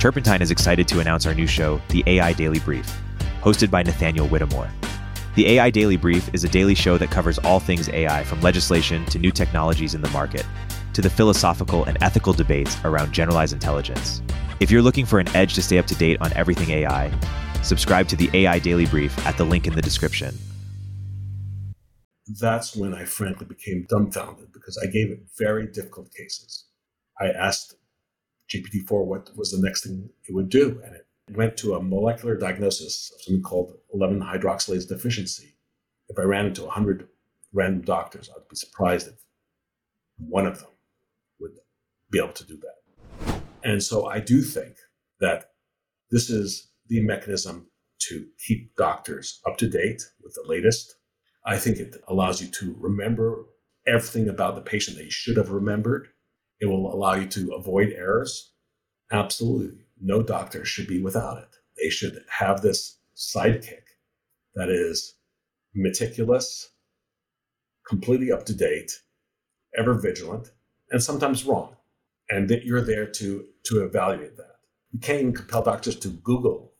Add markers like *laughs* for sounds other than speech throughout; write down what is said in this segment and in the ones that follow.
Turpentine is excited to announce our new show, The AI Daily Brief, hosted by Nathaniel Whittemore. The AI Daily Brief is a daily show that covers all things AI from legislation to new technologies in the market to the philosophical and ethical debates around generalized intelligence. If you're looking for an edge to stay up to date on everything AI, subscribe to the AI Daily Brief at the link in the description. That's when I frankly became dumbfounded because I gave it very difficult cases. I asked GPT-4 what was the next thing it would do, and it went to a molecular diagnosis of something called 11 hydroxylase deficiency. If I ran into 100 random doctors, I'd be surprised if one of them would be able to do that. And so I do think that this is the mechanism to keep doctors up to date with the latest. I think it allows you to remember everything about the patient that you should have remembered. It will allow you to avoid errors. Absolutely. No doctor should be without it. They should have this sidekick that is meticulous, completely up to date, ever vigilant, and sometimes wrong. And that you're there to, to evaluate that. You can't even compel doctors to Google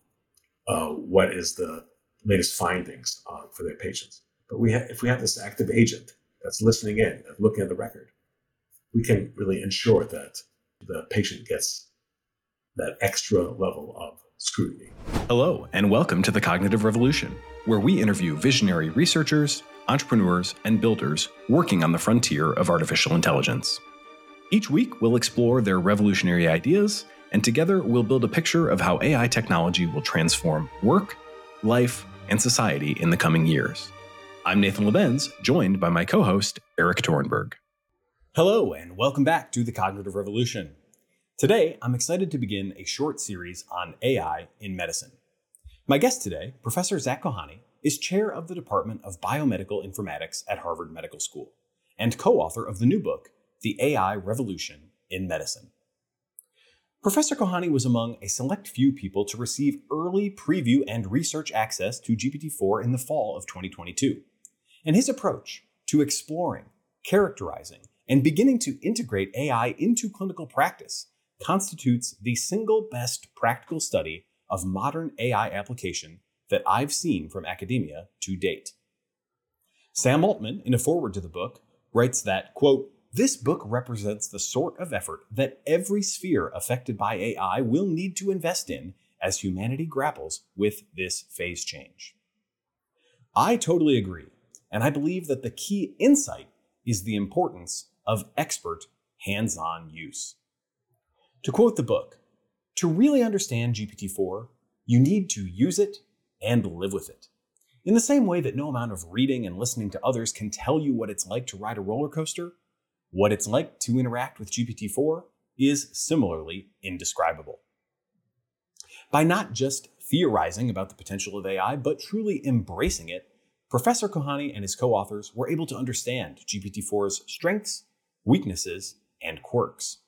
uh, what is the latest findings uh, for their patients. But we ha- if we have this active agent that's listening in, looking at the record, we can really ensure that the patient gets that extra level of scrutiny. Hello, and welcome to the Cognitive Revolution, where we interview visionary researchers, entrepreneurs, and builders working on the frontier of artificial intelligence. Each week, we'll explore their revolutionary ideas, and together we'll build a picture of how AI technology will transform work, life, and society in the coming years. I'm Nathan Labenz, joined by my co host, Erik Torenberg. Hello, and welcome back to the Cognitive Revolution. Today, I'm excited to begin a short series on AI in medicine. My guest today, Professor Zak Kohane, is chair of the Department of Biomedical Informatics at Harvard Medical School and co author of the new book, The AI Revolution in Medicine. Professor Kohane was among a select few people to receive early preview and research access to GPT 4 in the fall of 2022. And his approach to exploring, characterizing, and beginning to integrate AI into clinical practice constitutes the single best practical study of modern AI application that I've seen from academia to date. Sam Altman, in a foreword to the book, writes that, quote, this book represents the sort of effort that every sphere affected by AI will need to invest in as humanity grapples with this phase change. I totally agree, and I believe that the key insight is the importance of expert hands on use. To quote the book, to really understand GPT 4, you need to use it and live with it. In the same way that no amount of reading and listening to others can tell you what it's like to ride a roller coaster, what it's like to interact with GPT 4 is similarly indescribable. By not just theorizing about the potential of AI, but truly embracing it, Professor Kohane and his co authors were able to understand GPT 4's strengths, weaknesses, and quirks.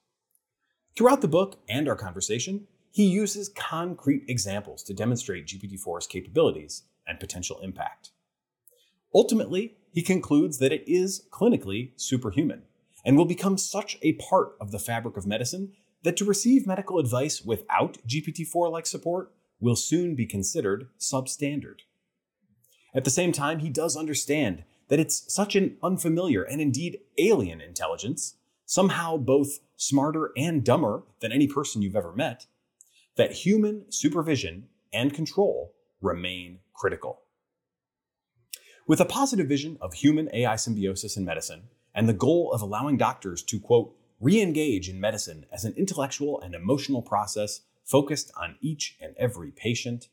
Throughout the book and our conversation, he uses concrete examples to demonstrate GPT-4's capabilities and potential impact. Ultimately, he concludes that it is clinically superhuman and will become such a part of the fabric of medicine that to receive medical advice without GPT-4 like support will soon be considered substandard. At the same time, he does understand that it's such an unfamiliar and indeed alien intelligence, somehow both smarter and dumber than any person you've ever met, that human supervision and control remain critical. With a positive vision of human AI symbiosis in medicine and the goal of allowing doctors to, quote, re engage in medicine as an intellectual and emotional process focused on each and every patient,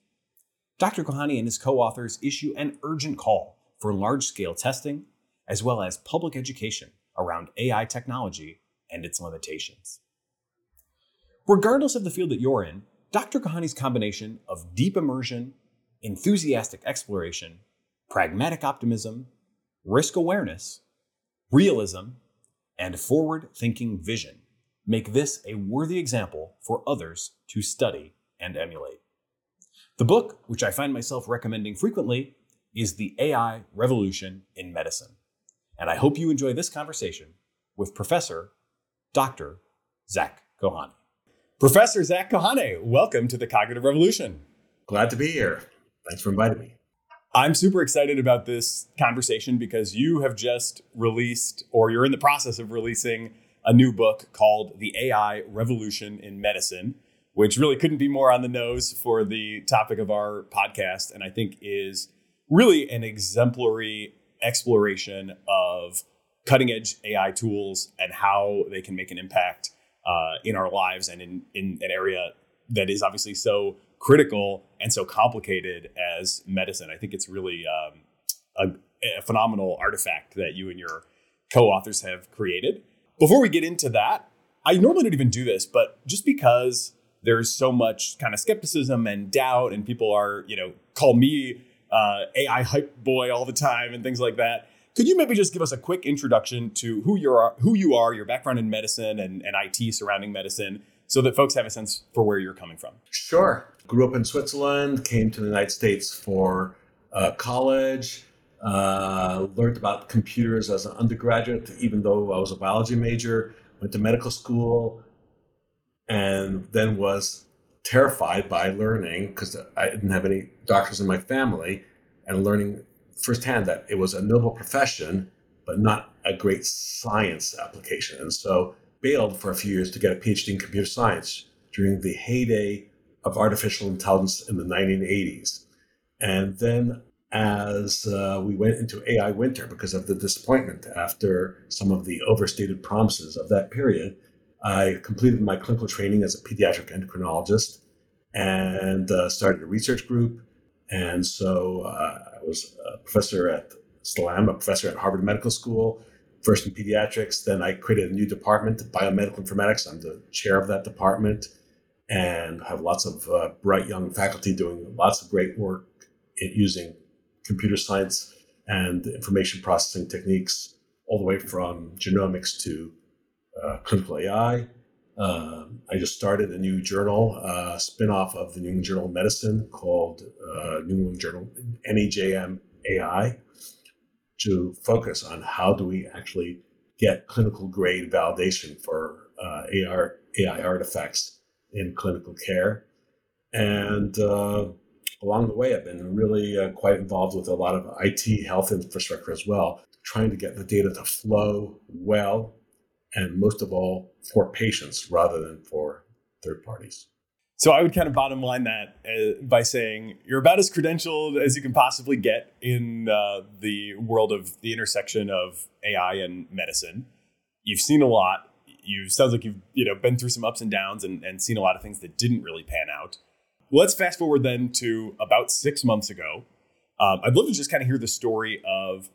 Dr. Kohane and his co authors issue an urgent call for large scale testing as well as public education around AI technology and its limitations. Regardless of the field that you're in, Dr. Kohane's combination of deep immersion, enthusiastic exploration, pragmatic optimism, risk awareness, realism, and forward thinking vision make this a worthy example for others to study and emulate. The book, which I find myself recommending frequently, is The AI Revolution in Medicine. And I hope you enjoy this conversation with Professor Dr. Zak Kohane. Professor Zak Kohane, welcome to the Cognitive Revolution. Glad to be here. Thanks for inviting me. I'm super excited about this conversation because you have just released, or you're in the process of releasing, a new book called The AI Revolution in Medicine, which really couldn't be more on the nose for the topic of our podcast. And I think is really an exemplary exploration of cutting edge AI tools and how they can make an impact uh, in our lives and in, in an area that is obviously so critical and so complicated as medicine. I think it's really um, a, a phenomenal artifact that you and your co-authors have created. Before we get into that, I normally don't even do this, but just because there's so much kind of skepticism and doubt, and people are, you know, call me uh, AI hype boy all the time and things like that. Could you maybe just give us a quick introduction to who you are, who you are, your background in medicine and, and IT surrounding medicine, so that folks have a sense for where you're coming from? Sure. Grew up in Switzerland, came to the United States for uh, college, uh, learned about computers as an undergraduate, even though I was a biology major, went to medical school, and then was terrified by learning because I didn't have any doctors in my family and learning firsthand that it was a noble profession, but not a great science application. And so bailed for a few years to get a PhD in computer science during the heyday of artificial intelligence in the 1980s. And then as uh, we went into AI winter because of the disappointment after some of the overstated promises of that period, I completed my clinical training as a pediatric endocrinologist and uh, started a research group. And so uh, I was a professor at, still am a professor at Harvard Medical School, first in pediatrics. Then I created a new department, biomedical informatics. I'm the chair of that department and have lots of uh, bright young faculty doing lots of great work using computer science and information processing techniques, all the way from genomics to uh, clinical AI. Uh, I just started a new journal, uh, spinoff of the New England Journal of Medicine called uh, New England Journal NEJM AI to focus on how do we actually get clinical grade validation for uh, AR, AI artifacts in clinical care. And uh, along the way, I've been really uh, quite involved with a lot of IT health infrastructure as well, trying to get the data to flow well and most of all for patients rather than for third parties. So I would kind of bottom line that uh, by saying you're about as credentialed as you can possibly get in uh, the world of the intersection of AI and medicine. You've seen a lot. You sounds like you've you know been through some ups and downs and, and seen a lot of things that didn't really pan out. Let's fast forward then to about six months ago. Um, I'd love to just kind of hear the story of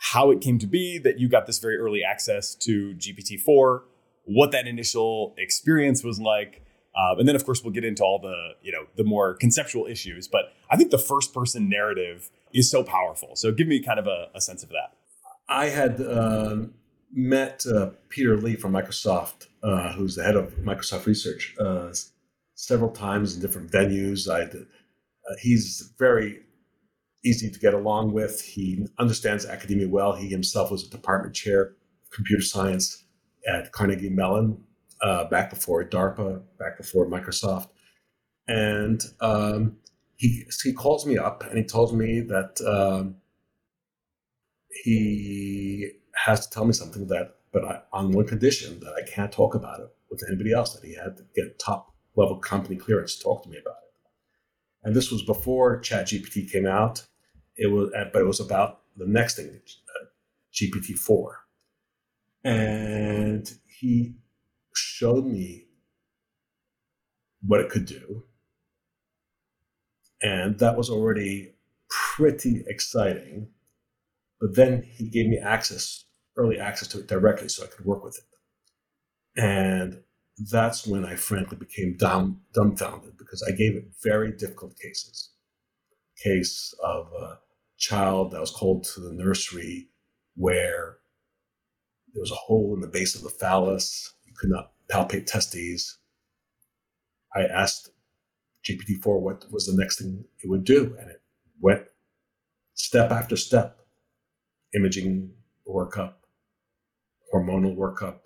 how it came to be that you got this very early access to GPT-4, what that initial experience was like, um, and then of course we'll get into all the you know the more conceptual issues. But I think the first person narrative is so powerful. So give me kind of a, a sense of that. I had uh, met uh, Peter Lee from Microsoft, uh, who's the head of Microsoft Research, uh, several times in different venues. I uh, he's very easy to get along with. He understands academia well. He himself was a department chair of computer science at Carnegie Mellon uh, back before DARPA, back before Microsoft. And um, he, he calls me up and he tells me that um, he has to tell me something that, but I, on one condition that I can't talk about it with anybody else, that he had to get top level company clearance to talk to me about it. And this was before ChatGPT came out. It was, but it was about the next thing, uh, GPT four, and he showed me what it could do, and that was already pretty exciting. But then he gave me access, early access to it directly, so I could work with it, and that's when I frankly became dumb, dumbfounded because I gave it very difficult cases. Case of a child that was called to the nursery where there was a hole in the base of the phallus. You could not palpate testes. I asked GPT-4 what was the next thing it would do, and it went step after step, imaging workup, hormonal workup,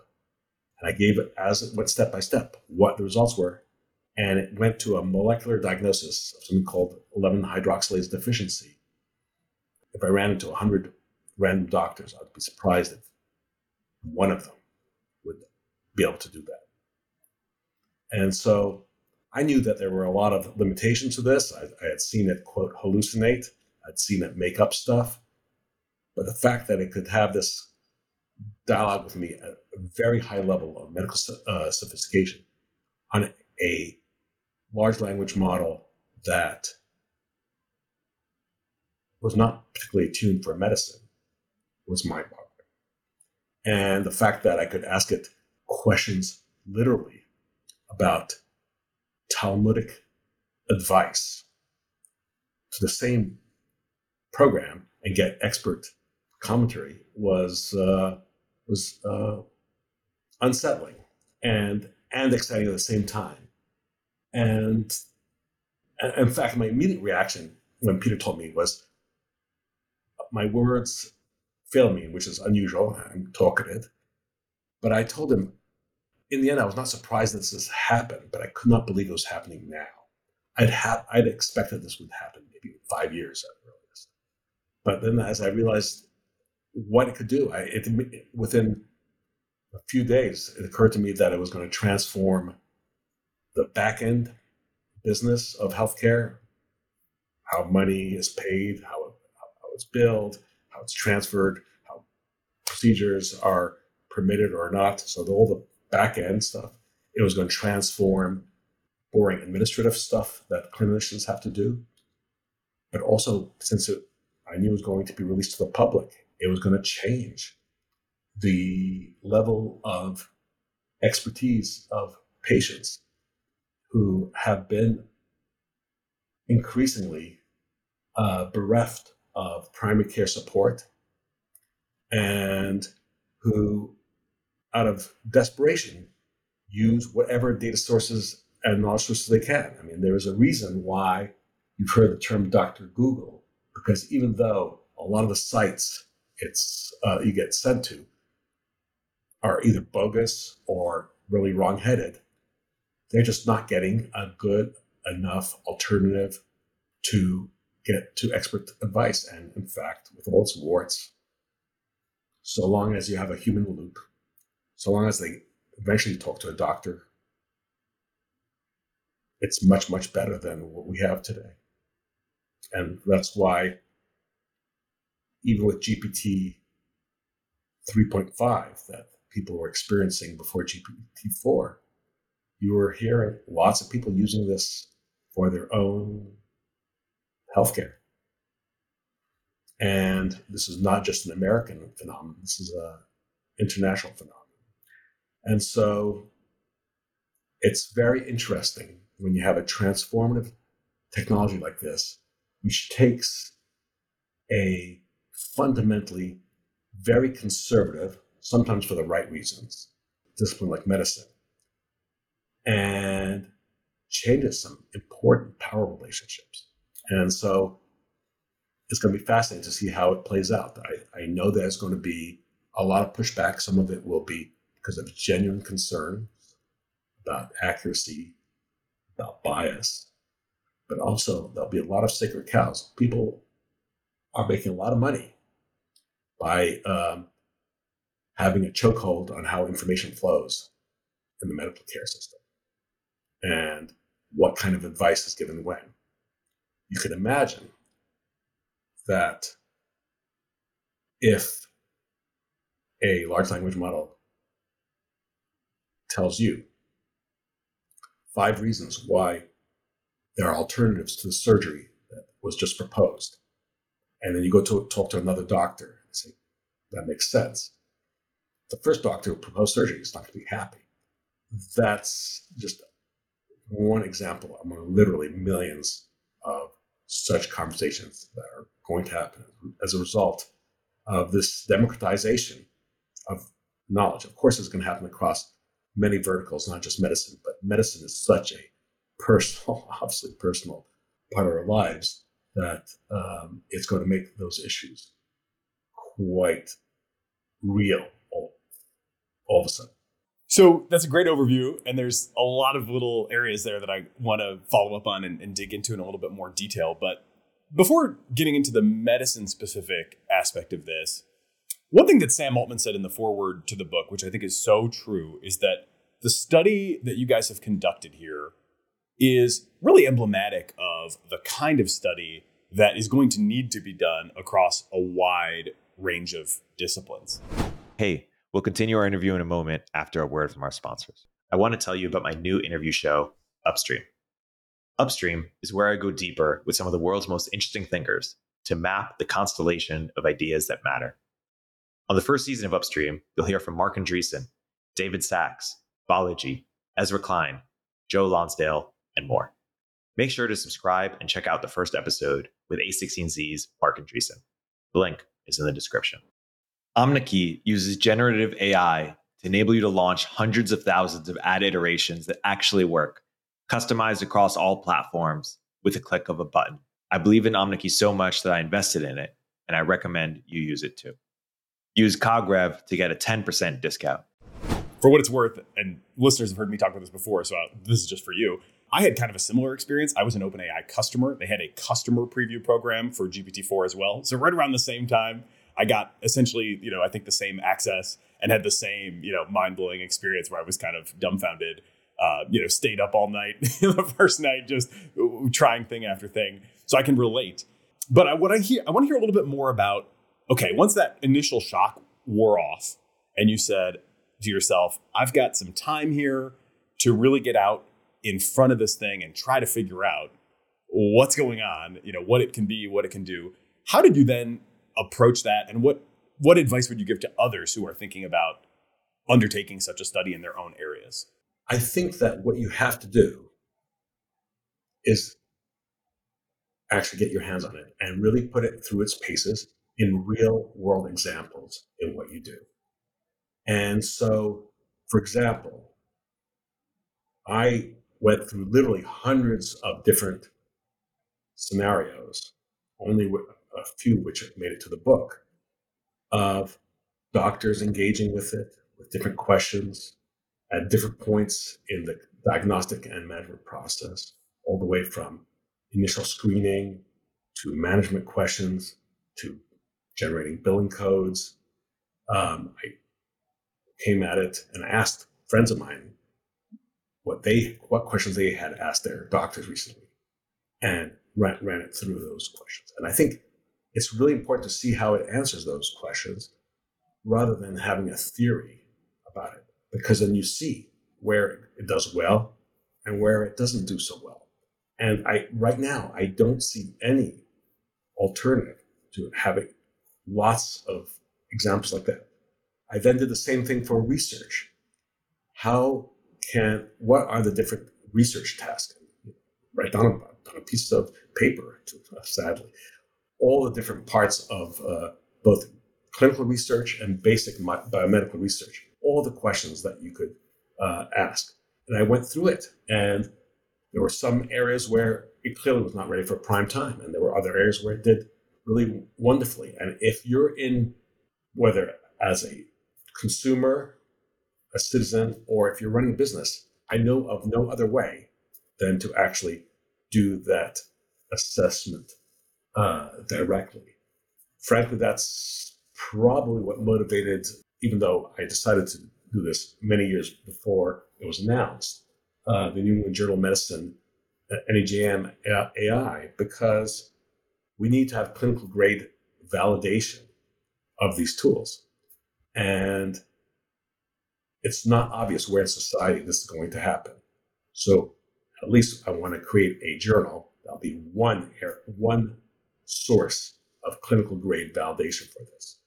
and I gave it as it went step by step what the results were, and it went to a molecular diagnosis of something called 11 hydroxylase deficiency. If I ran into 100 random doctors, I'd be surprised if one of them would be able to do that. And so I knew that there were a lot of limitations to this. I, I had seen it, quote, hallucinate, I'd seen it make up stuff. But the fact that it could have this dialogue with me at a very high level of medical uh, sophistication on a large language model that was not particularly tuned for medicine was mind boggling. And the fact that I could ask it questions literally about Talmudic advice to the same program and get expert commentary was uh, was uh, unsettling and and exciting at the same time. And, in fact, my immediate reaction when Peter told me was, my words fail me, which is unusual. I'm talkative, but I told him. In the end, I was not surprised that this happened, but I could not believe it was happening now. I'd ha- I'd expected this would happen maybe five years at the earliest. But then, as I realized what it could do. I, it, within a few days, it occurred to me that it was going to transform the back end business of healthcare, how money is paid, how, it, how it's billed, how it's transferred, how procedures are permitted or not. So the, all the back end stuff, it was going to transform boring administrative stuff that clinicians have to do. But also, since it, I knew it was going to be released to the public, it was going to change the level of expertise of patients who have been increasingly uh, bereft of primary care support and who, out of desperation, use whatever data sources and knowledge sources they can. I mean, there is a reason why you've heard the term Dr. Google, because even though a lot of the sites it's uh, you get sent to are either bogus or really wrongheaded. They're just not getting a good enough alternative to get to expert advice. And in fact, with all its warts, so long as you have a human loop, so long as they eventually talk to a doctor, it's much, much better than what we have today. And that's why even with GPT 3.5 that people were experiencing before GPT 4, you were hearing lots of people using this for their own healthcare. And this is not just an American phenomenon, this is an international phenomenon. And so it's very interesting when you have a transformative technology like this, which takes a fundamentally very conservative, sometimes for the right reasons, discipline like medicine, and changes some important power relationships. And so it's going to be fascinating to see how it plays out. I, I know there's going to be a lot of pushback. Some of it will be because of genuine concern about accuracy, about bias, but also there'll be a lot of sacred cows. People are making a lot of money by um, having a chokehold on how information flows in the medical care system and what kind of advice is given when. You can imagine that if a large language model tells you five reasons why there are alternatives to the surgery that was just proposed and then you go to talk to another doctor and say, that makes sense. The first doctor who proposed surgery is not going to be happy. That's just one example among literally millions of such conversations that are going to happen as a result of this democratization of knowledge. Of course, it's going to happen across many verticals, not just medicine, but medicine is such a personal, *laughs* obviously personal part of our lives that um, it's going to make those issues quite real all, all of a sudden. So that's a great overview, and there's a lot of little areas there that I want to follow up on and, and dig into in a little bit more detail. But before getting into the medicine specific aspect of this, one thing that Sam Altman said in the foreword to the book, which I think is so true, is that the study that you guys have conducted here is really emblematic of the kind of study that is going to need to be done across a wide range of disciplines. Hey, we'll continue our interview in a moment after a word from our sponsors. I want to tell you about my new interview show, Upstream. Upstream is where I go deeper with some of the world's most interesting thinkers to map the constellation of ideas that matter. On the first season of Upstream, you'll hear from Marc Andreessen, David Sacks, Balaji, Ezra Klein, Joe Lonsdale, and more. Make sure to subscribe and check out the first episode with A16Z's Marc Andreessen. The link is in the description. Omneky uses generative AI to enable you to launch hundreds of thousands of ad iterations that actually work, customized across all platforms with a click of a button. I believe in Omneky so much that I invested in it, and I recommend you use it too. Use CogRev to get a 10% discount. For what it's worth, and listeners have heard me talk about this before, so uh, this is just for you. I had kind of a similar experience. I was an OpenAI customer. They had a customer preview program for GPT-4 as well. So right around the same time, I got essentially, you know, I think the same access and had the same, you know, mind-blowing experience where I was kind of dumbfounded. Uh, you know, stayed up all night *laughs* the first night, just trying thing after thing. So I can relate. But I, what I hear, I want to hear a little bit more about. Okay, once that initial shock wore off, and you said to yourself, "I've got some time here to really get out in front of this thing and try to figure out what's going on, you know, what it can be, what it can do. How did you then approach that and what what advice would you give to others who are thinking about undertaking such a study in their own areas? I think that what you have to do is actually get your hands on it and really put it through its paces in real world examples in what you do. And so, for example, I went through literally hundreds of different scenarios, only a few which made it to the book, of doctors engaging with it with different questions at different points in the diagnostic and management process, all the way from initial screening to management questions to generating billing codes. Um, I came at it and asked friends of mine what they what questions they had asked their doctors recently and ran, ran it through those questions and i think it's really important to see how it answers those questions rather than having a theory about it because then you see where it does well and where it doesn't do so well. And i right now i don't see any alternative to having lots of examples like that. I then did the same thing for research. How can what are the different research tasks? Write down on a piece of paper, sadly, all the different parts of uh, both clinical research and basic biomedical research, all the questions that you could uh, ask. And I went through it, and there were some areas where it clearly was not ready for prime time, and there were other areas where it did really wonderfully. And if you're in, whether as a consumer a citizen or if you're running a business, I know of no other way than to actually do that assessment uh, directly. Frankly, that's probably what motivated, even though I decided to do this many years before it was announced, uh, the New England Journal of Medicine, uh, NEJM AI, because we need to have clinical grade validation of these tools. And it's not obvious where in society this is going to happen. So at least I want to create a journal that'll be one one source of clinical grade validation for this.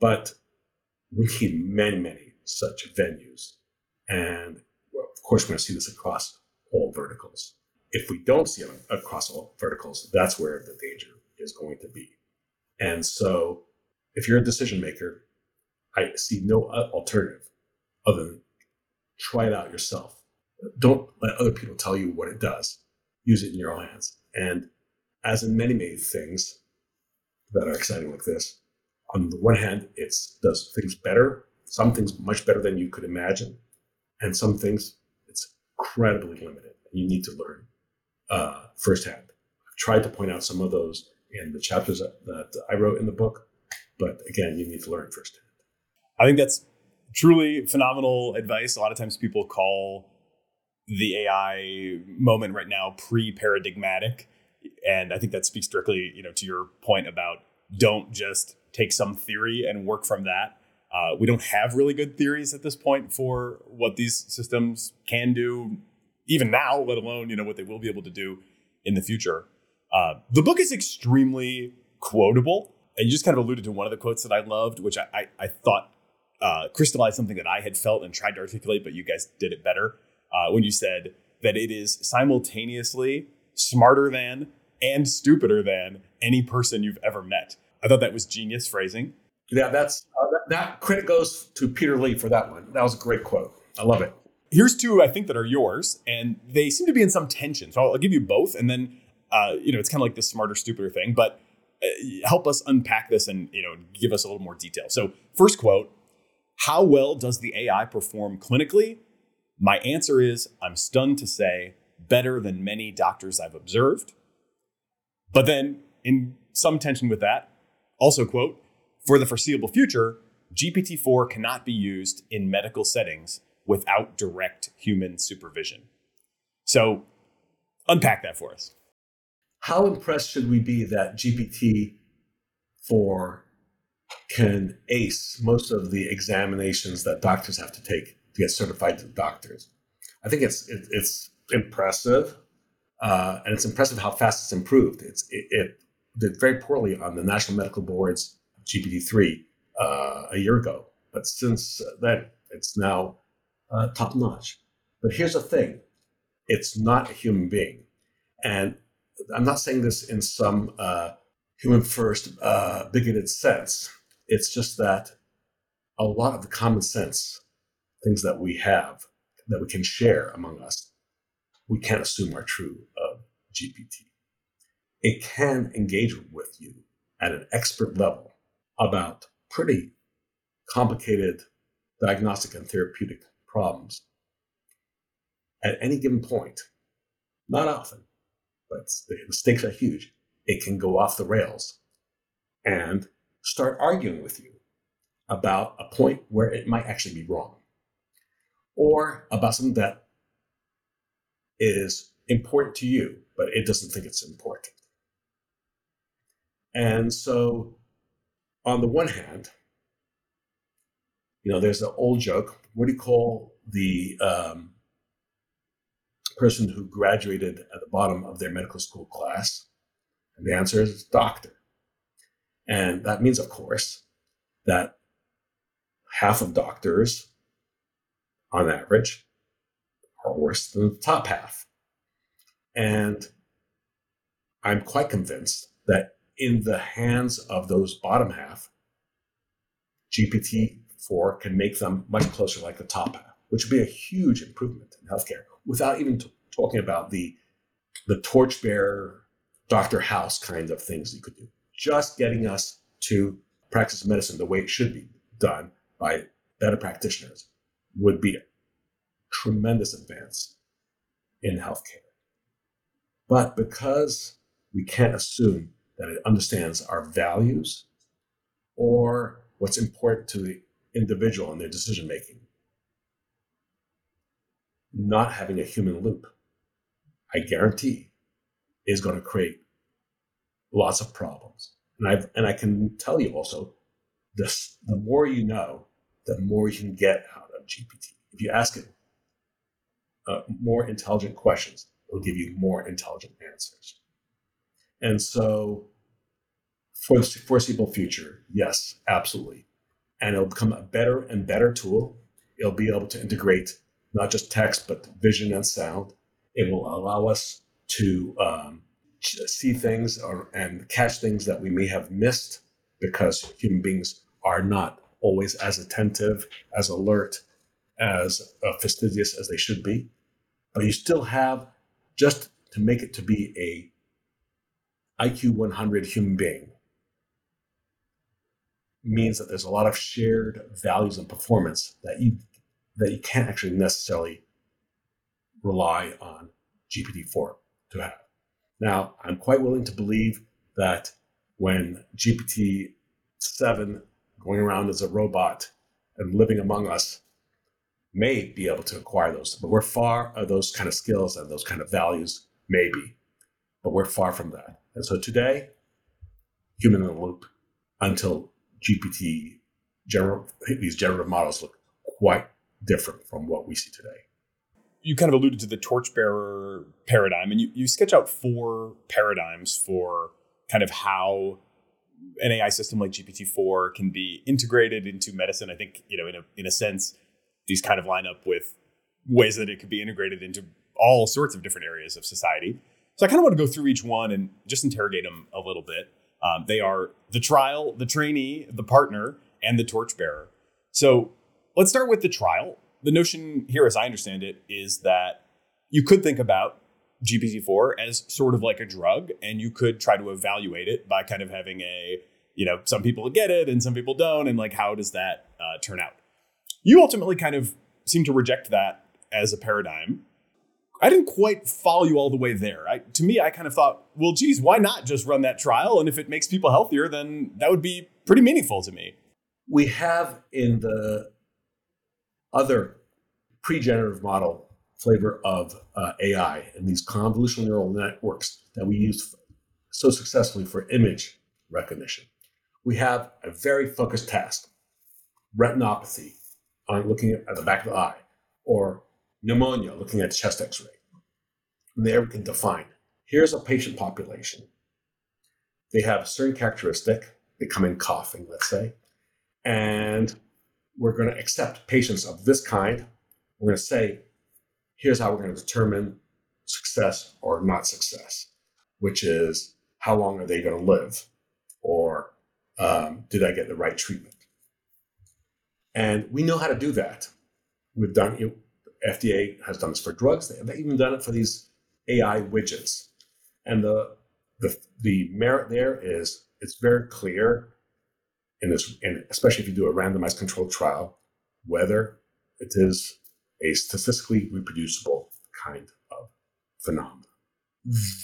But we need many, many such venues. And of course, we're going to see this across all verticals. If we don't see it across all verticals, that's where the danger is going to be. And so if you're a decision maker, I see no alternative other than try it out yourself. Don't let other people tell you what it does. Use it in your own hands. And as in many, many things that are exciting like this, on the one hand, it does things better, some things much better than you could imagine. And some things, it's incredibly limited. You need to learn uh, firsthand. I've tried to point out some of those in the chapters that, that I wrote in the book, but again, you need to learn firsthand. I think that's truly phenomenal advice. A lot of times people call the AI moment right now pre-paradigmatic, and I think that speaks directly, you know, to your point about don't just take some theory and work from that. Uh, we don't have really good theories at this point for what these systems can do, even now, let alone you know what they will be able to do in the future. Uh, the book is extremely quotable, and you just kind of alluded to one of the quotes that I loved, which I, I, I thought uh, crystallized something that I had felt and tried to articulate, but you guys did it better uh, when you said that it is simultaneously smarter than and stupider than any person you've ever met. I thought that was genius phrasing. Yeah, that's uh, that, that credit goes to Peter Lee for that one. That was a great quote. I love it. Here's two I think that are yours, and they seem to be in some tension. So I'll, I'll give you both, and then uh, you know it's kind of like the smarter, stupider thing, but uh, help us unpack this and you know give us a little more detail. So first quote: How well does the AI perform clinically? My answer is I'm stunned to say better than many doctors I've observed. But then, in some tension with that, also quote, for the foreseeable future, GPT 4 cannot be used in medical settings without direct human supervision. So, unpack that for us. How impressed should we be that GPT 4 can ace most of the examinations that doctors have to take to get certified to doctors? I think it's it, it's impressive, uh, and it's impressive how fast it's improved. It's it, it did very poorly on the National Medical Board's GPT-3 uh, a year ago, but since then it's now uh, top notch. But here's the thing: it's not a human being, and I'm not saying this in some uh, human first uh, bigoted sense. It's just that a lot of the common sense things that we have that we can share among us, we can't assume are true of GPT. It can engage with you at an expert level about pretty complicated diagnostic and therapeutic problems at any given point. Not often, but the stakes are huge. It can go off the rails and start arguing with you about a point where it might actually be wrong or about something that is important to you, but it doesn't think it's important. And so, on the one hand, you know, there's the old joke what do you call the um, person who graduated at the bottom of their medical school class? And the answer is doctor. And that means, of course, that half of doctors on average, are worse than the top half. And I'm quite convinced that in the hands of those bottom half, GPT 4 can make them much closer like the top half, which would be a huge improvement in healthcare without even t- talking about the, the torchbearer, Dr. House kind of things you could do. Just getting us to practice medicine the way it should be done by better practitioners would be tremendous advance in healthcare. But because we can't assume that it understands our values or what's important to the individual in their decision making, not having a human loop, I guarantee, is going to create lots of problems. And I and I can tell you also, this the more you know, the more you can get out of GPT. If you ask it uh, more intelligent questions, it will give you more intelligent answers. And so, for the foreseeable future, yes, absolutely. And it'll become a better and better tool. It'll be able to integrate not just text, but vision and sound. It will allow us to um, see things or, and catch things that we may have missed because human beings are not always as attentive, as alert, as uh, fastidious as they should be. But you still have just to make it to be a IQ 100 human being means that there's a lot of shared values and performance that you that you can't actually necessarily rely on GPT-4 to have. Now, I'm quite willing to believe that when GPT-7 going around as a robot and living among us may be able to acquire those, but we're far of those kind of skills and those kind of values, maybe, but we're far from that. And so today, human in the loop until GPT general these generative models look quite different from what we see today. You kind of alluded to the torchbearer paradigm, and you, you sketch out four paradigms for kind of how an AI system like GPT-4 can be integrated into medicine. I think, you know, in a, in a sense, these kind of line up with ways that it could be integrated into all sorts of different areas of society. So I kind of want to go through each one and just interrogate them a little bit. Um, they are the trial, the trainee, the partner, and the torchbearer. So let's start with the trial. The notion here, as I understand it, is that you could think about GPT-4 as sort of like a drug, and you could try to evaluate it by kind of having a, you know, some people get it and some people don't, and like how does that uh, turn out? You ultimately kind of seem to reject that as a paradigm. I didn't quite follow you all the way there. I, to me, I kind of thought, well, geez, why not just run that trial? And if it makes people healthier, then that would be pretty meaningful to me. We have in the other pre-generative model flavor of uh, AI and these convolutional neural networks that we use so successfully for image recognition. We have a very focused task, retinopathy, on looking at the back of the eye, or pneumonia, looking at chest x-ray. And there we can define, here's a patient population. They have a certain characteristic, they come in coughing, let's say, and we're going to accept patients of this kind. We're going to say here's how we're going to determine success or not success, which is how long are they going to live? Or um, did I get the right treatment? And we know how to do that. We've done it. FDA has done this for drugs. They've even done it for these AI widgets. And the the, the merit there is it's very clear in this, and especially if you do a randomized controlled trial, whether it is a statistically reproducible kind of phenomenon.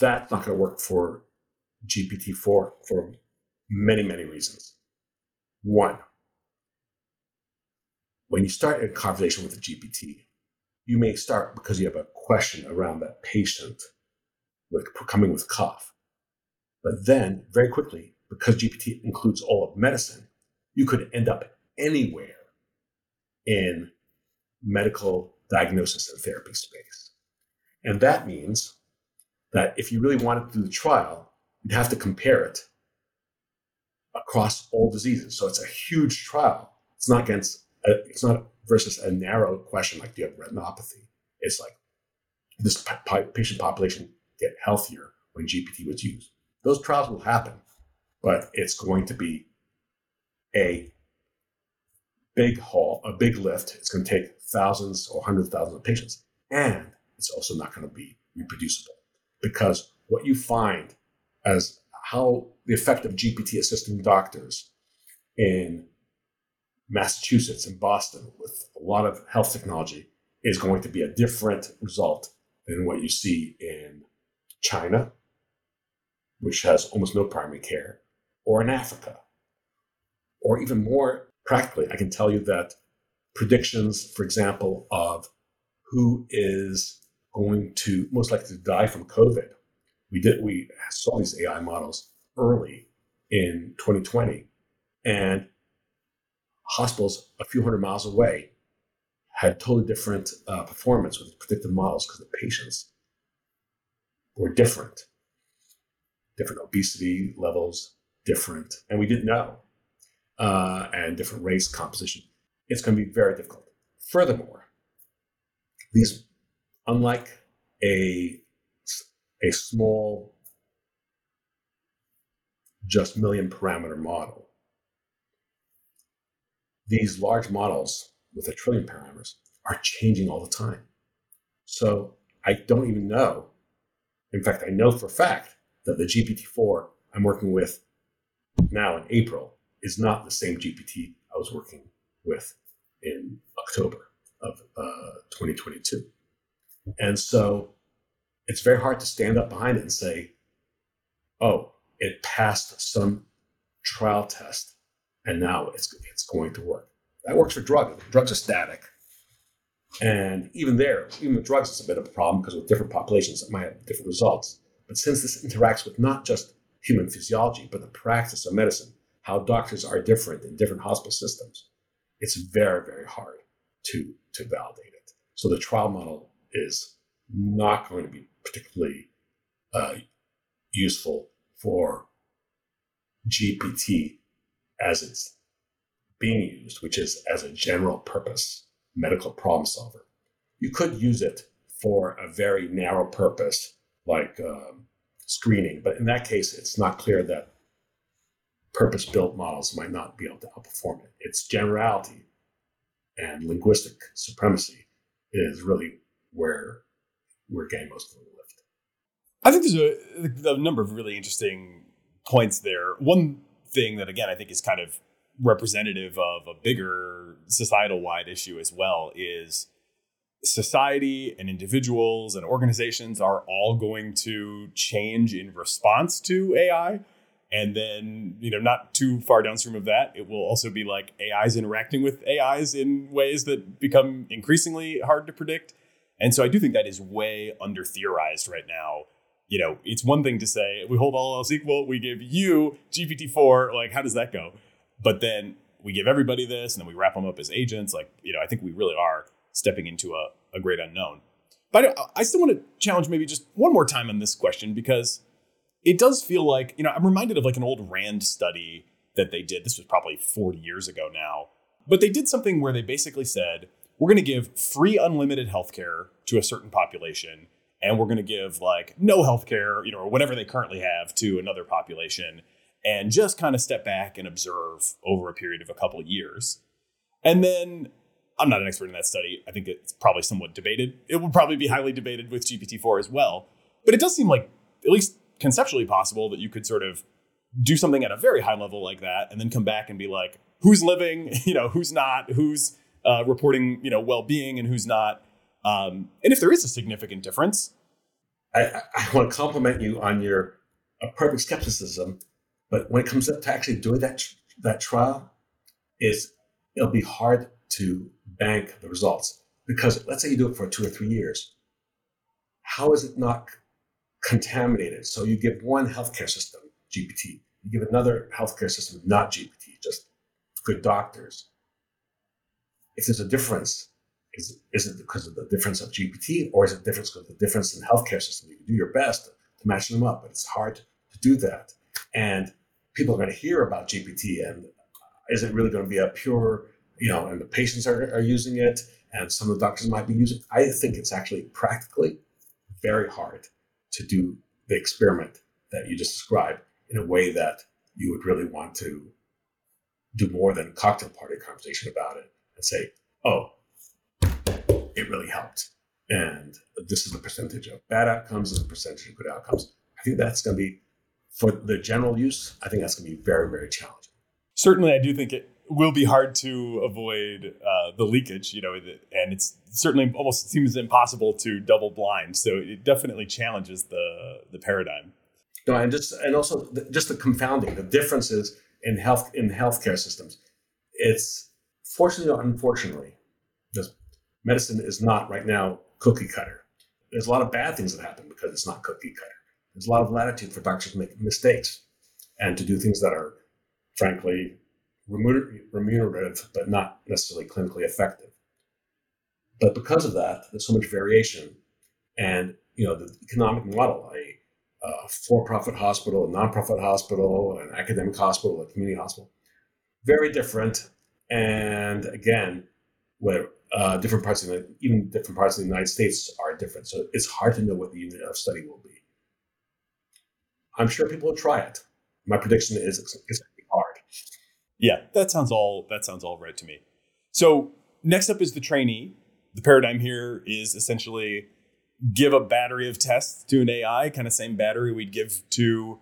That's not going to work for GPT-4 for many, many reasons. One, when you start a conversation with a GPT, you may start because you have a question around that patient with coming with cough. But then, very quickly, because GPT includes all of medicine, you could end up anywhere in medical diagnosis and therapy space. And that means that if you really wanted to do the trial, you'd have to compare it across all diseases. So it's a huge trial. It's not against, it's not versus a narrow question like do you have retinopathy? It's like this patient population get healthier when GPT was used. Those trials will happen, but it's going to be a big haul, a big lift. It's going to take thousands or hundreds of thousands of patients. And it's also not going to be reproducible because what you find as how the effect of GPT assisting doctors in Massachusetts and Boston with a lot of health technology is going to be a different result than what you see in China, which has almost no primary care, or in Africa. Or even more practically, I can tell you that predictions, for example, of who is going to most likely to die from COVID. We did we saw these AI models early in 2020, and hospitals a few hundred miles away had totally different uh, performance with predictive models because the patients were different, different obesity levels, different, and we didn't know, uh, and different race composition it's going to be very difficult. Furthermore, these, unlike a, a small, just million parameter model, these large models with a trillion parameters are changing all the time. So I don't even know. In fact, I know for a fact that the GPT-4 I'm working with now in April is not the same GPT I was working with in October of uh, 2022. And so it's very hard to stand up behind it and say, oh, it passed some trial test and now it's, it's going to work. That works for drugs. Drugs are static. And even there, even with drugs, it's a bit of a problem because with different populations, it might have different results. But since this interacts with not just human physiology, but the practice of medicine, how doctors are different in different hospital systems, it's very, very hard to, to validate it. So the trial model is not going to be particularly uh, useful for GPT as it's being used, which is as a general purpose medical problem solver. You could use it for a very narrow purpose, like um, screening, but in that case, it's not clear that purpose built models might not be able to outperform it. Its generality and linguistic supremacy is really where we're getting most of the lift. I think there's a, a number of really interesting points there. One thing that, again, I think is kind of representative of a bigger societal wide issue as well is society and individuals and organizations are all going to change in response to AI. And then, you know, not too far downstream of that, it will also be like AIs interacting with AIs in ways that become increasingly hard to predict. And so I do think that is way under theorized right now. You know, it's one thing to say we hold all else equal, we give you GPT-4, like how does that go? But then we give everybody this and then we wrap them up as agents. Like, you know, I think we really are stepping into a, a great unknown. But I, I still want to challenge maybe just one more time on this question because it does feel like, you know, I'm reminded of like an old RAND study that they did. This was probably 40 years ago now. But they did something where they basically said, we're going to give free unlimited healthcare to a certain population and we're going to give like no healthcare, you know, or whatever they currently have to another population and just kind of step back and observe over a period of a couple of years. And then I'm not an expert in that study. I think it's probably somewhat debated. It would probably be highly debated with GPT-4 as well. But it does seem like, at least conceptually possible, that you could sort of do something at a very high level like that and then come back and be like, who's living, *laughs* you know, who's not, who's uh, reporting, you know, well-being and who's not. Um, and if there is a significant difference. I, I want to compliment you on your perfect skepticism but when it comes up to actually doing that that trial, is it'll be hard to bank the results because let's say you do it for two or three years. How is it not contaminated? So you give one healthcare system GPT, you give another healthcare system not GPT, just good doctors. If there's a difference, is, is it because of the difference of GPT or is it difference because of the difference in the healthcare system? You can do your best to match them up, but it's hard to do that. And people are going to hear about GPT and is it really going to be a pure, you know, and the patients are, are using it and some of the doctors might be using I think it's actually practically very hard to do the experiment that you just described in a way that you would really want to do more than cocktail party conversation about it and say, oh, it really helped. And this is the percentage of bad outcomes and the percentage of good outcomes. I think that's going to be for the general use, I think that's going to be very, very challenging. Certainly, I do think it will be hard to avoid uh, the leakage, you know, and it's certainly almost seems impossible to double blind. So it definitely challenges the the paradigm. No, and just and also the, just the confounding, the differences in health in healthcare systems. It's fortunately or unfortunately, medicine is not right now cookie cutter. There's a lot of bad things that happen because it's not cookie cutter there's a lot of latitude for doctors to make mistakes and to do things that are, frankly, remunerative, but not necessarily clinically effective. But because of that, there's so much variation. And, you know, the economic model, a, a for-profit hospital, a non-profit hospital, an academic hospital, a community hospital, very different. And again, where uh, different parts of the, even different parts of the United States are different. So it's hard to know what the unit of study will be. I'm sure people will try it. My prediction is it's, it's going to be hard. Yeah, that sounds all that sounds all right to me. So next up is the trainee. The paradigm here is essentially give a battery of tests to an AI, kind of same battery we'd give to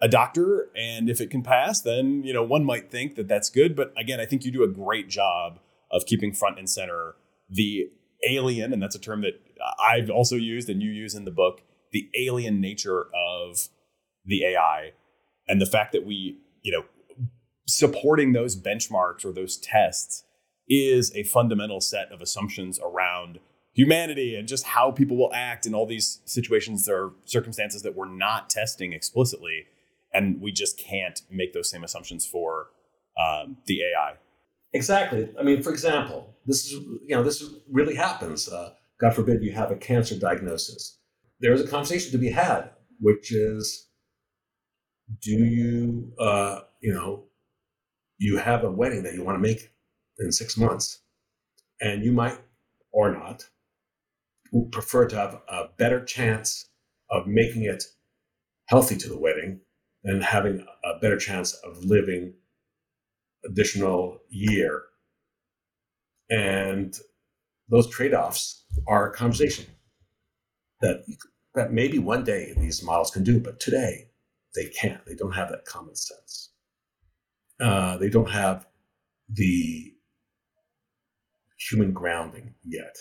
a doctor, and if it can pass, then you know one might think that that's good. But again, I think you do a great job of keeping front and center. The alien, and that's a term that I've also used and you use in the book, the alien nature of the AI and the fact that we, you know, supporting those benchmarks or those tests is a fundamental set of assumptions around humanity and just how people will act in all these situations or circumstances that we're not testing explicitly. And we just can't make those same assumptions for um, the ai exactly. I mean for example this is you know this really happens. Uh, god forbid you have a cancer diagnosis. There's a conversation to be had which is do you uh, you know you have a wedding that you want to make in six months and you might or not prefer to have a better chance of making it healthy to the wedding than having a better chance of living additional year. And those trade-offs are a conversation that that maybe one day these models can do but today they can't. They don't have that common sense. Uh, they don't have the human grounding yet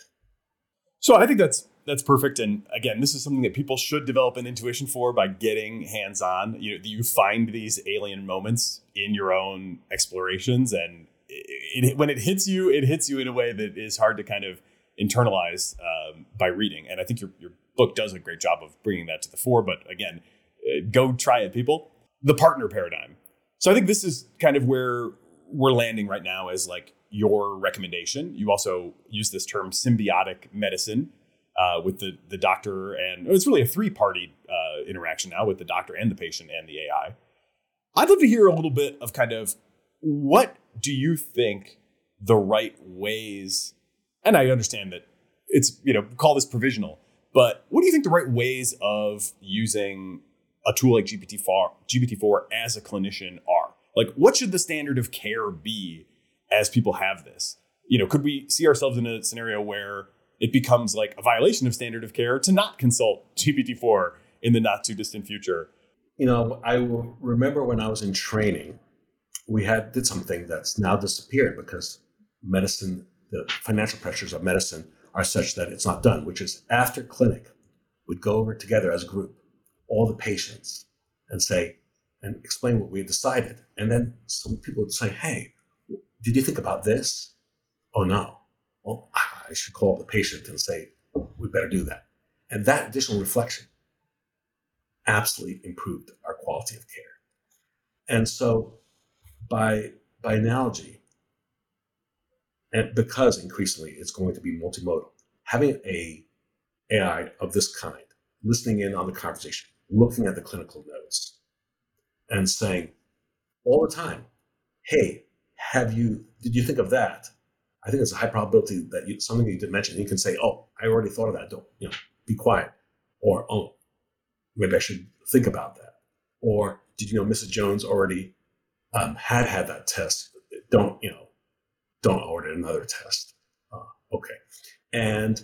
so I think that's that's perfect. And again, this is something that people should develop an intuition for by getting hands on. You know, you find these alien moments in your own explorations, and it, it, when it hits you, it hits you in a way that is hard to kind of internalize um, by reading. And I think your your book does a great job of bringing that to the fore. But again, uh, go try it, people. The partner paradigm. So I think this is kind of where we're landing right now as like your recommendation. You also use this term symbiotic medicine uh, with the the doctor, and it's really a three party uh, interaction now with the doctor and the patient and the AI. I'd love to hear a little bit of kind of what do you think the right ways, and I understand that it's you know call this provisional, but what do you think the right ways of using a tool like GPT-4, GPT-4 as a clinician are? Like, what should the standard of care be as people have this? You know, could we see ourselves in a scenario where it becomes like a violation of standard of care to not consult *laughs* GPT-4 in the not too distant future? You know, I remember when I was in training, we had did something that's now disappeared because medicine, the financial pressures of medicine are such that it's not done, which is after clinic, we'd go over together as a group, all the patients, and say, and explain what we had decided. And then some people would say, hey, did you think about this? Oh, no. Well, I should call the patient and say, we better do that. And that additional reflection absolutely improved our quality of care. And so, by, by analogy, and because increasingly it's going to be multimodal, having a AI of this kind, listening in on the conversation, looking at the clinical notes, and saying all the time, hey, have you did you think of that? I think it's a high probability that you, something you didn't mention you can say oh i already thought of that. Don't you know be quiet or oh maybe i should think about that. Or did you know mrs jones already um, had had that test? Don't you know don't order another test. Uh, okay. And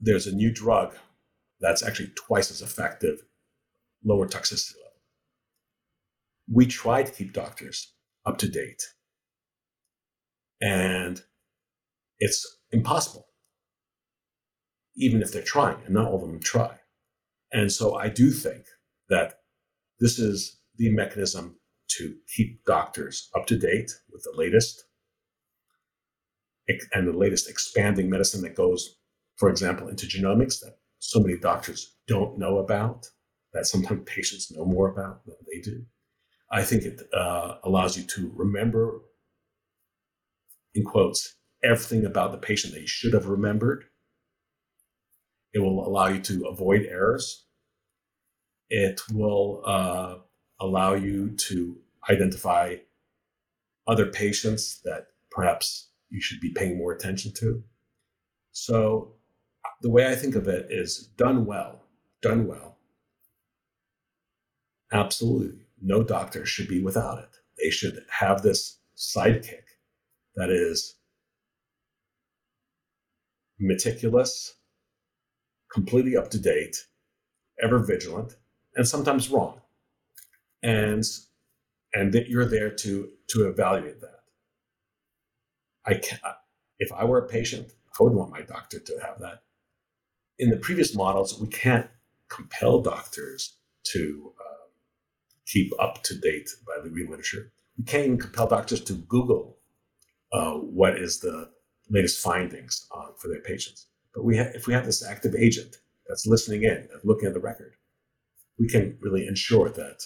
there's a new drug that's actually twice as effective lower toxicity level. We try to keep doctors up to date. And it's impossible, even if they're trying, and not all of them try. And so I do think that this is the mechanism to keep doctors up to date with the latest and the latest expanding medicine that goes, for example, into genomics that so many doctors don't know about, that sometimes patients know more about than they do. I think it uh, allows you to remember, in quotes, everything about the patient that you should have remembered. It will allow you to avoid errors. It will uh, allow you to identify other patients that perhaps you should be paying more attention to. So, the way I think of it is done well, done well. Absolutely no doctor should be without it. They should have this sidekick that is meticulous, completely up to date, ever vigilant, and sometimes wrong. And and that you're there to to evaluate that. I can if I were a patient, I would want my doctor to have that. In the previous models, we can't compel doctors to uh, keep up to date by the green literature. We can't even compel doctors to Google uh, what is the latest findings for their patients. But we ha- if we have this active agent that's listening in, that's looking at the record, we can really ensure that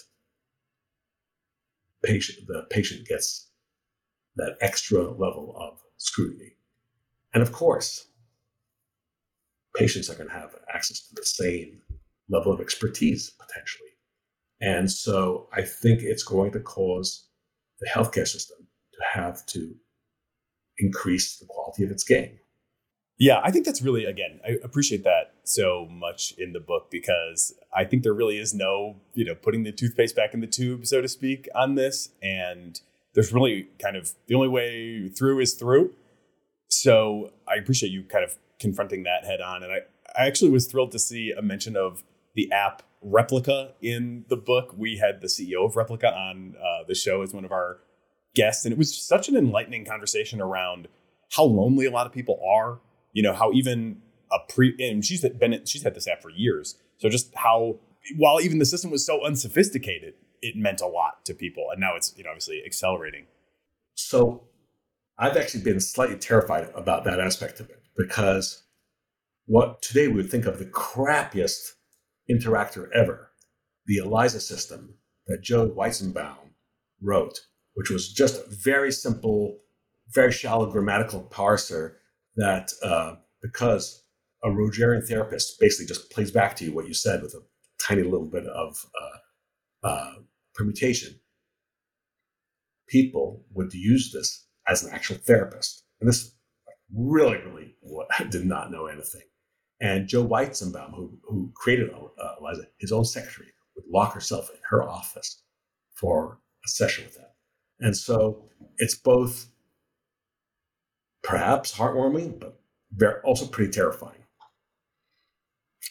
patient the patient gets that extra level of scrutiny. And of course, patients are going to have access to the same level of expertise potentially. And so I think it's going to cause the healthcare system to have to increase the quality of its game. Yeah, I think that's really, again, I appreciate that so much in the book because I think there really is no, you know, putting the toothpaste back in the tube, so to speak, on this. And there's really kind of the only way through is through. So I appreciate you kind of confronting that head on. And I, I actually was thrilled to see a mention of the app Replika in the book. We had the CEO of Replika on uh, the show as one of our guests, and it was such an enlightening conversation around how lonely a lot of people are. You know, how even a pre and she's been she's had this app for years. So just how while even the system was so unsophisticated, it meant a lot to people, and now it's you know obviously accelerating. So I've actually been slightly terrified about that aspect of it because what today we would think of the crappiest interactor ever, the ELIZA system that Joe Weizenbaum wrote, which was just a very simple, very shallow grammatical parser that uh, because a Rogerian therapist basically just plays back to you what you said with a tiny little bit of uh, uh, permutation, people would use this as an actual therapist. And this really, really *laughs* did not know anything. And Joe Weizenbaum, who, who created uh, ELIZA, his own secretary, would lock herself in her office for a session with that. And so it's both perhaps heartwarming, but very, also pretty terrifying.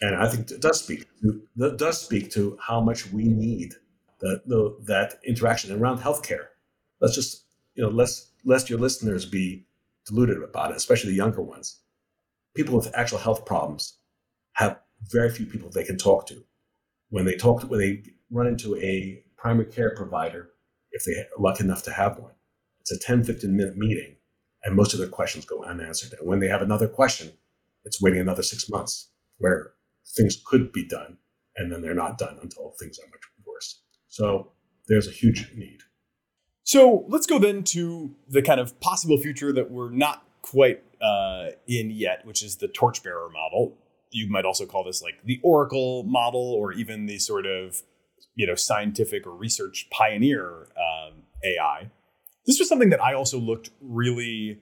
And I think it does speak to, does speak to how much we need the, the, that interaction around healthcare. Let's just you know, lest lest your listeners be deluded about it, especially the younger ones people with actual health problems have very few people they can talk to. When they talk to, when they run into a primary care provider, if they are lucky enough to have one, it's a 10, 15 minute meeting and most of their questions go unanswered. And when they have another question, it's waiting another six months where things could be done and then they're not done until things are much worse. So there's a huge need. So let's go then to the kind of possible future that we're not quite uh, in yet, which is the torchbearer model. You might also call this like the Oracle model, or even the sort of you know scientific or research pioneer um, AI. This was something that I also looked really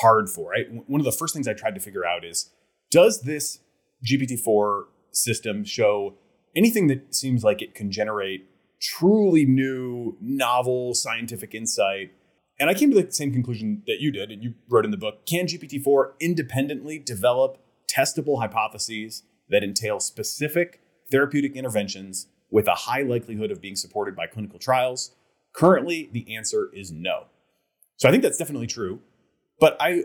hard for. Right, one of the first things I tried to figure out is does this GPT-4 system show anything that seems like it can generate truly new, novel scientific insight and I came to the same conclusion that you did, and you wrote in the book Can GPT 4 independently develop testable hypotheses that entail specific therapeutic interventions with a high likelihood of being supported by clinical trials? Currently, the answer is no. So I think that's definitely true. But I,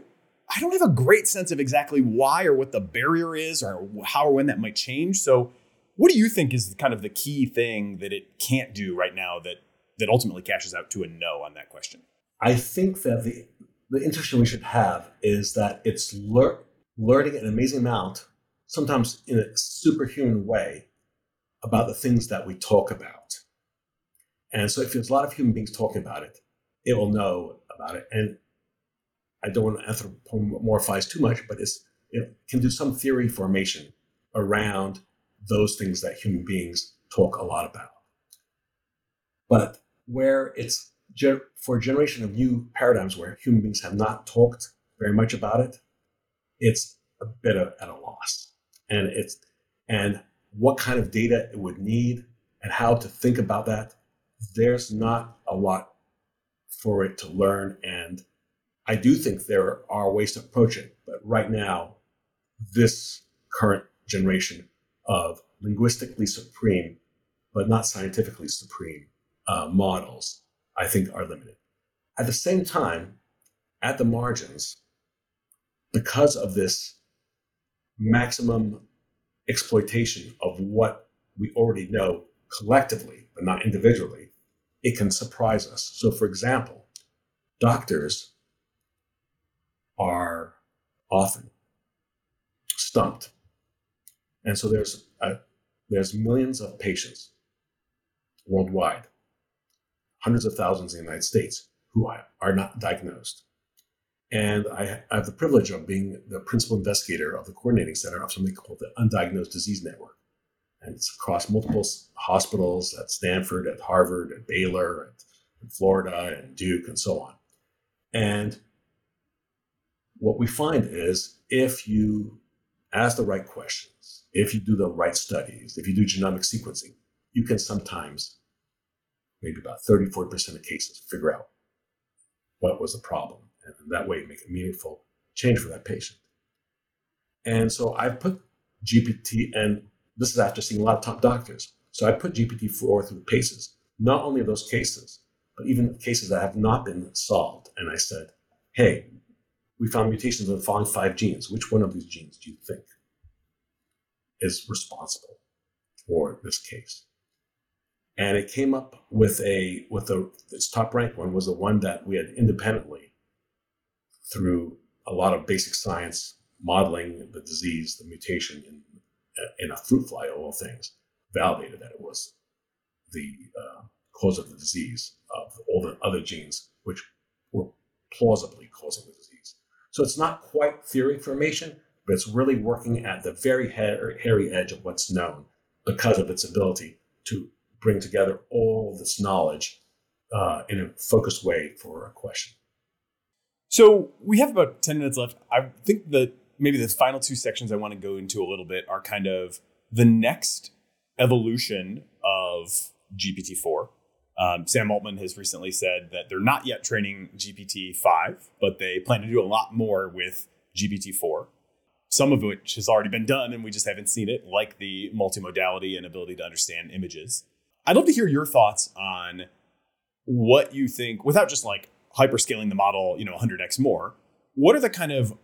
I don't have a great sense of exactly why or what the barrier is or how or when that might change. So, what do you think is kind of the key thing that it can't do right now that, that ultimately cashes out to a no on that question? I think that the the intuition we should have is that it's lear- learning an amazing amount, sometimes in a superhuman way, about the things that we talk about. And so, if there's a lot of human beings talking about it, it will know about it. And I don't want to anthropomorphize too much, but it can do some theory formation around those things that human beings talk a lot about. But where it's for a generation of new paradigms where human beings have not talked very much about it, it's a bit of, at a loss. And it's and what kind of data it would need and how to think about that. There's not a lot for it to learn. And I do think there are ways to approach it. But right now, this current generation of linguistically supreme, but not scientifically supreme uh, models I think are limited. At the same time, at the margins, because of this maximum exploitation of what we already know collectively, but not individually, it can surprise us. So, for example, doctors are often stumped. And so there's a, there's millions of patients worldwide, hundreds of thousands in the United States who are not diagnosed. And I, have the privilege of being the principal investigator of the coordinating center of something called the Undiagnosed Disease Network. And it's across multiple hospitals at Stanford, at Harvard, at Baylor, at Florida, and Duke, and so on. And what we find is if you ask the right questions, if you do the right studies, if you do genomic sequencing, you can sometimes, maybe about 30, 40% of cases, figure out what was the problem. And that way make a meaningful change for that patient. And so I put GPT, and this is after seeing a lot of top doctors. So I put GPT-4 through paces, not only those cases, but even cases that have not been solved. And I said, hey, we found mutations in the following five genes. Which one of these genes do you think is responsible for this case? And it came up with a with a its top ranked one was the one that we had independently through a lot of basic science modeling the disease, the mutation in in a fruit fly of all things, validated that it was the uh, cause of the disease of all the other genes which were plausibly causing the disease. So it's not quite theory formation, but it's really working at the very hairy edge of what's known because of its ability to bring together all this knowledge uh, in a focused way for a question. So we have about 10 minutes left. I think that maybe the final two sections I want to go into a little bit are kind of the next evolution of GPT-4 um, Sam Altman has recently said that they're not yet training GPT 5, but they plan to do a lot more with GPT 4, some of which has already been done and we just haven't seen it, like the multimodality and ability to understand images. I'd love to hear your thoughts on what you think, without just like hyperscaling the model, you know, 100x more. What are the kind of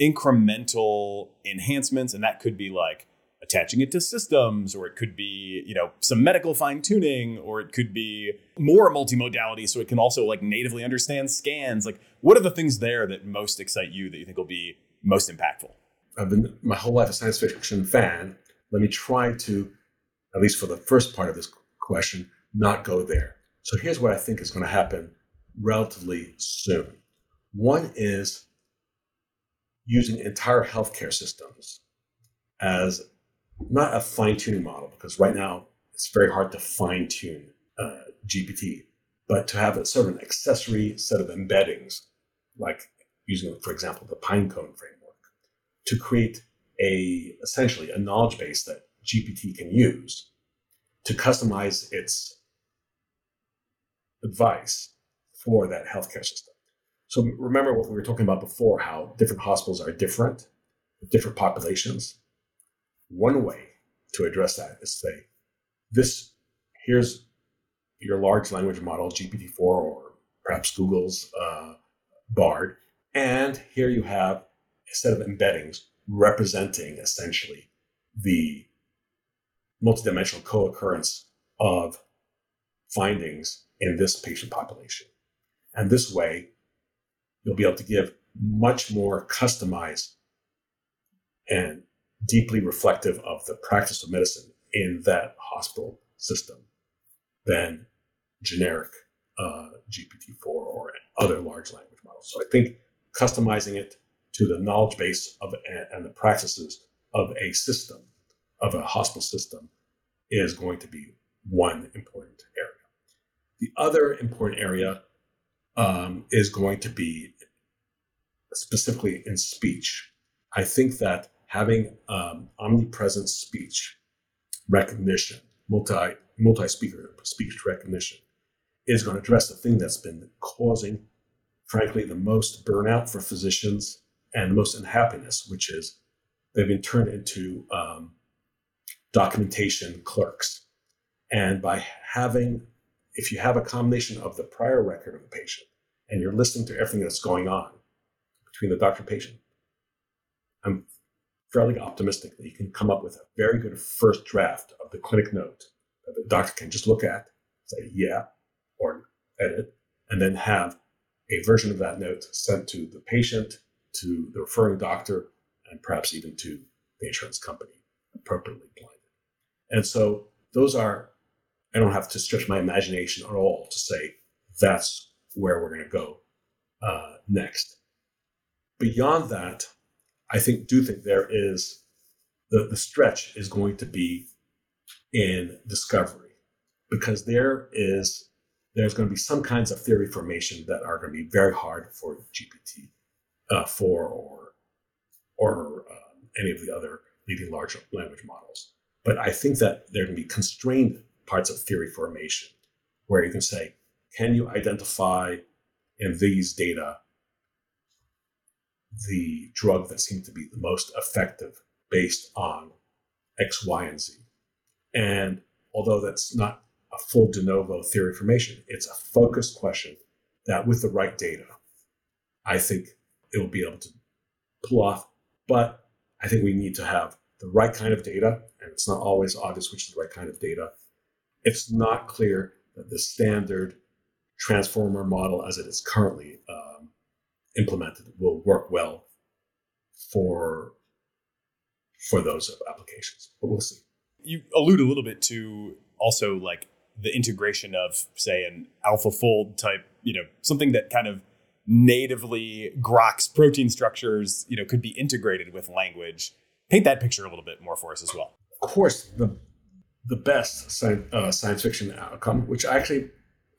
incremental enhancements? And that could be like attaching it to systems or it could be you know some medical fine tuning or it could be more multimodality so it can also like natively understand scans like what are the things there that most excite you that you think will be most impactful i've been my whole life a science fiction fan let me try to at least for the first part of this question not go there. So here's what i think is going to happen relatively soon. One is using entire healthcare systems as not a fine tuning model, because right now it's very hard to fine tune uh, GPT, but to have a sort of an accessory set of embeddings, like using, for example, the Pinecone framework, to create a essentially a knowledge base that GPT can use to customize its advice for that healthcare system. So remember what we were talking about before, how different hospitals are different, different populations. One way to address that is say, this here's your large language model, GPT-4 or perhaps Google's uh, Bard, and here you have a set of embeddings representing essentially the multidimensional co-occurrence of findings in this patient population. And this way, you'll be able to give much more customized and deeply reflective of the practice of medicine in that hospital system than generic uh, GPT-4 or other large language models. So I think customizing it to the knowledge base of and the practices of a system, of a hospital system, is going to be one important area. The other important area um, is going to be specifically in speech. I think that having um, omnipresent speech recognition, multi multi speaker speech recognition, is going to address the thing that's been causing, frankly, the most burnout for physicians and most unhappiness, which is they've been turned into um, documentation clerks. And by having, if you have a combination of the prior record of the patient and you're listening to everything that's going on between the doctor and patient, I'm fairly optimistic that you can come up with a very good first draft of the clinic note that the doctor can just look at, say, yeah, or edit, and then have a version of that note sent to the patient, to the referring doctor, and perhaps even to the insurance company, appropriately blinded. And so those are, I don't have to stretch my imagination at all to say that's where we're going to go uh, next. Beyond that, I think do think there is the, the stretch is going to be in discovery because there is there's going to be some kinds of theory formation that are going to be very hard for GPT uh, four or or um, any of the other leading large language models. But I think that there can be constrained parts of theory formation where you can say, can you identify in these data the drug that seems to be the most effective based on X, Y, and Z? And although that's not a full de novo theory formation, it's a focused question that with the right data, I think it will be able to pull off. But I think we need to have the right kind of data, it's not always obvious which is the right kind of data. It's not clear that the standard transformer model as it is currently um, implemented will work well for for those applications. But we'll see. You allude a little bit to also like the integration of say an AlphaFold type, you know, something that kind of natively Grok's protein structures, you know, could be integrated with language. Paint that picture a little bit more for us as well. Course, the the best science, uh, science fiction outcome, which actually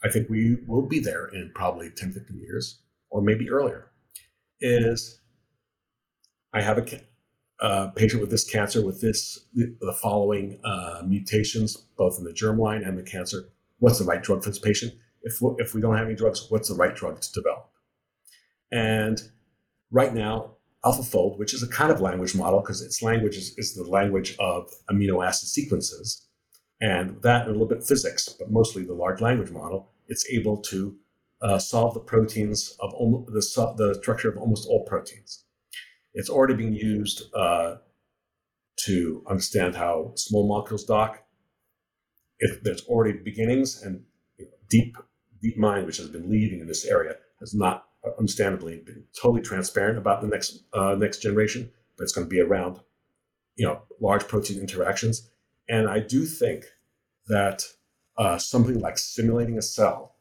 I think we will be there in probably 10, 15 years, or maybe earlier, is I have a uh, patient with this cancer with this the following uh, mutations, both in the germline and the cancer. What's the right drug for this patient? If if we don't have any drugs, what's the right drug to develop? And right now, AlphaFold, which is a kind of language model because its language is, is, the language of amino acid sequences, and that and a little bit physics, but mostly the large language model, it's able to uh, solve the proteins of the, the structure of almost all proteins. It's already being used uh, to understand how small molecules dock. If there's already beginnings, and Deep DeepMind, which has been leading in this area, has not understandably been totally transparent about the next uh, next generation, but it's going to be around, you know, large protein interactions. And I do think that uh, something like simulating a cell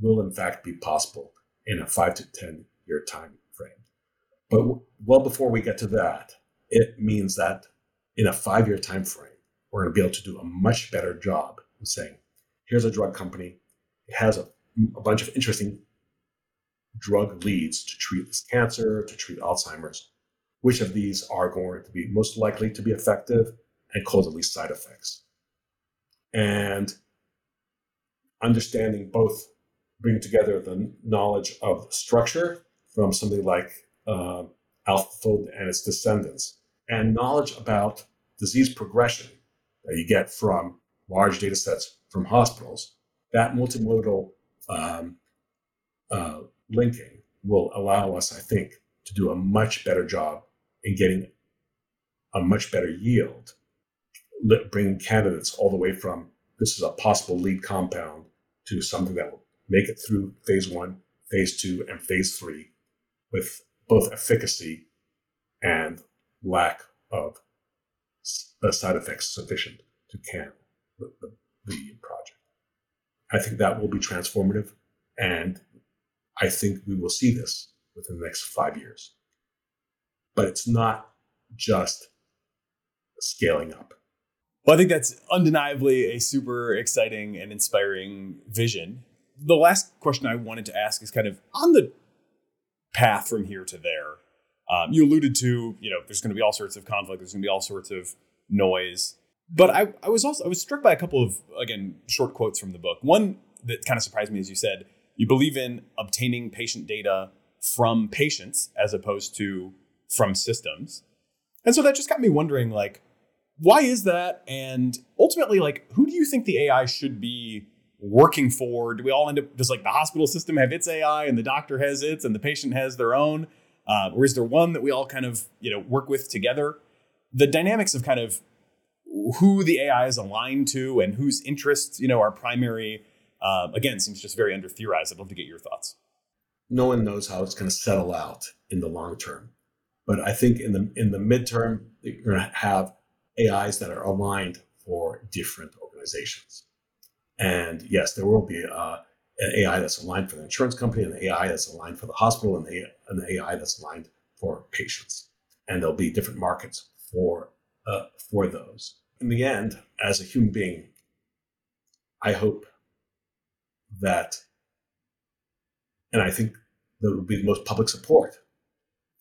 will in fact be possible in a five to ten year time frame. But w- well before we get to that, it means that in a five year time frame, we're going to be able to do a much better job of saying, here's a drug company. It has a, a bunch of interesting drug leads to treat this cancer, to treat Alzheimer's, which of these are going to be most likely to be effective and cause at least side effects. And understanding both, bring together the knowledge of structure from something like uh, AlphaFold and its descendants, and knowledge about disease progression that you get from large data sets from hospitals. That multimodal um, uh, linking will allow us, I think, to do a much better job in getting a much better yield, bringing candidates all the way from this is a possible lead compound to something that will make it through phase one, phase two, and phase three with both efficacy and lack of side effects sufficient to can the, the, the project. I think that will be transformative and I think we will see this within the next five years. But it's not just scaling up. Well, I think that's undeniably a super exciting and inspiring vision. The last question I wanted to ask is kind of on the path from here to there. Um, you alluded to, you know, there's going to be all sorts of conflict, there's going to be all sorts of noise. But I, I was also I was struck by a couple of again short quotes from the book. One that kind of surprised me, as you said, you believe in obtaining patient data from patients as opposed to from systems. And so that just got me wondering like why is that and ultimately like who do you think the AI should be working for? Do we all end up does like the hospital system have its AI and the doctor has its and the patient has their own? uh, or is there one that we all kind of you know work with together? The dynamics of kind of who the AI is aligned to and whose interests you know are primary. Uh, again, seems just very under theorized. I'd love to get your thoughts. No one knows how it's going to settle out in the long term, but I think in the in the midterm, you're going to have AIs that are aligned for different organizations. And yes, there will be uh, an AI that's aligned for the insurance company, and an AI that's aligned for the hospital, and an AI that's aligned for patients. And there'll be different markets for uh, for those. In the end, as a human being, I hope that, and I think that will be the most public support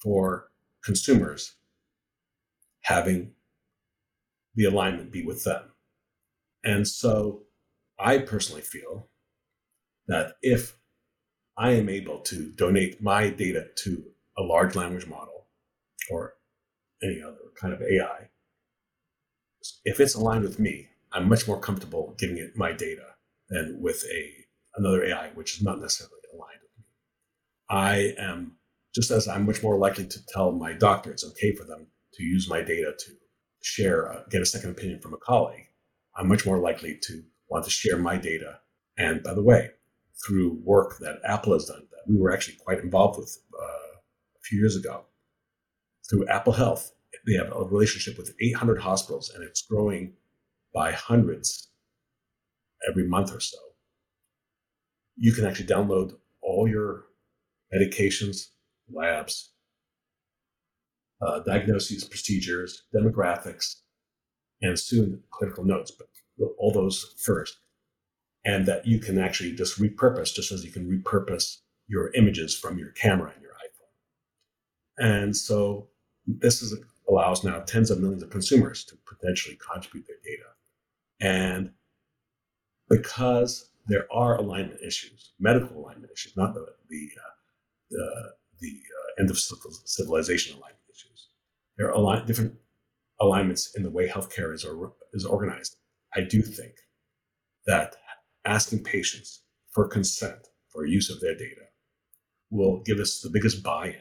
for consumers having the alignment be with them. And so I personally feel that if I am able to donate my data to a large language model or any other kind of AI, if it's aligned with me, I'm much more comfortable giving it my data than with a another AI which is not necessarily aligned with me. I am just as I'm much more likely to tell my doctor it's okay for them to use my data to share, uh, get a second opinion from a colleague. I'm much more likely to want to share my data. And by the way, through work that Apple has done, that we were actually quite involved with uh, a few years ago, through Apple Health, they have a relationship with 800 hospitals, and it's growing by hundreds every month or so. You can actually download all your medications, labs, uh, diagnoses, procedures, demographics, and soon clinical notes, but all those first. And that you can actually just repurpose, just as you can repurpose your images from your camera and your iPhone. And so this is, allows now tens of millions of consumers to potentially contribute their data. And because there are alignment issues, medical alignment issues, not the the uh, the, the uh, end of civilization alignment issues. there are align, different alignments in the way healthcare is, or, is organized. I do think that asking patients for consent for use of their data will give us the biggest buy-in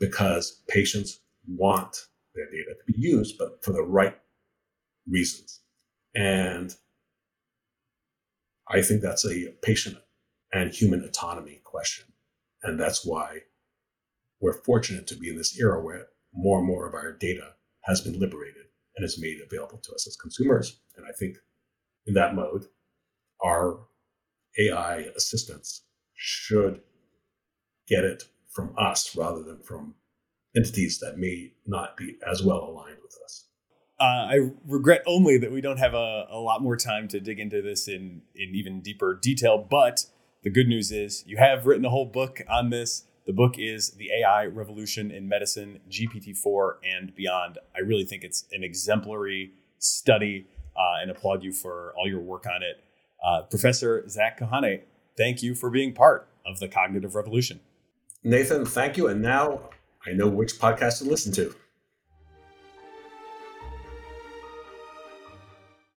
because patients want their data to be used, but for the right reasons. And I think that's a patient and human autonomy question. And that's why we're fortunate to be in this era where more and more of our data has been liberated and is made available to us as consumers. And I think in that mode, our AI assistants should get it from us rather than from entities that may not be as well aligned with us. Uh, I regret only that we don't have a, a lot more time to dig into this in, in even deeper detail. But the good news is you have written a whole book on this. The book is The AI Revolution in Medicine, GPT 4 and Beyond. I really think it's an exemplary study uh, and applaud you for all your work on it. Uh, Professor Zak Kohane, thank you for being part of the cognitive revolution. Nathan, thank you. And now I know which podcast to listen to.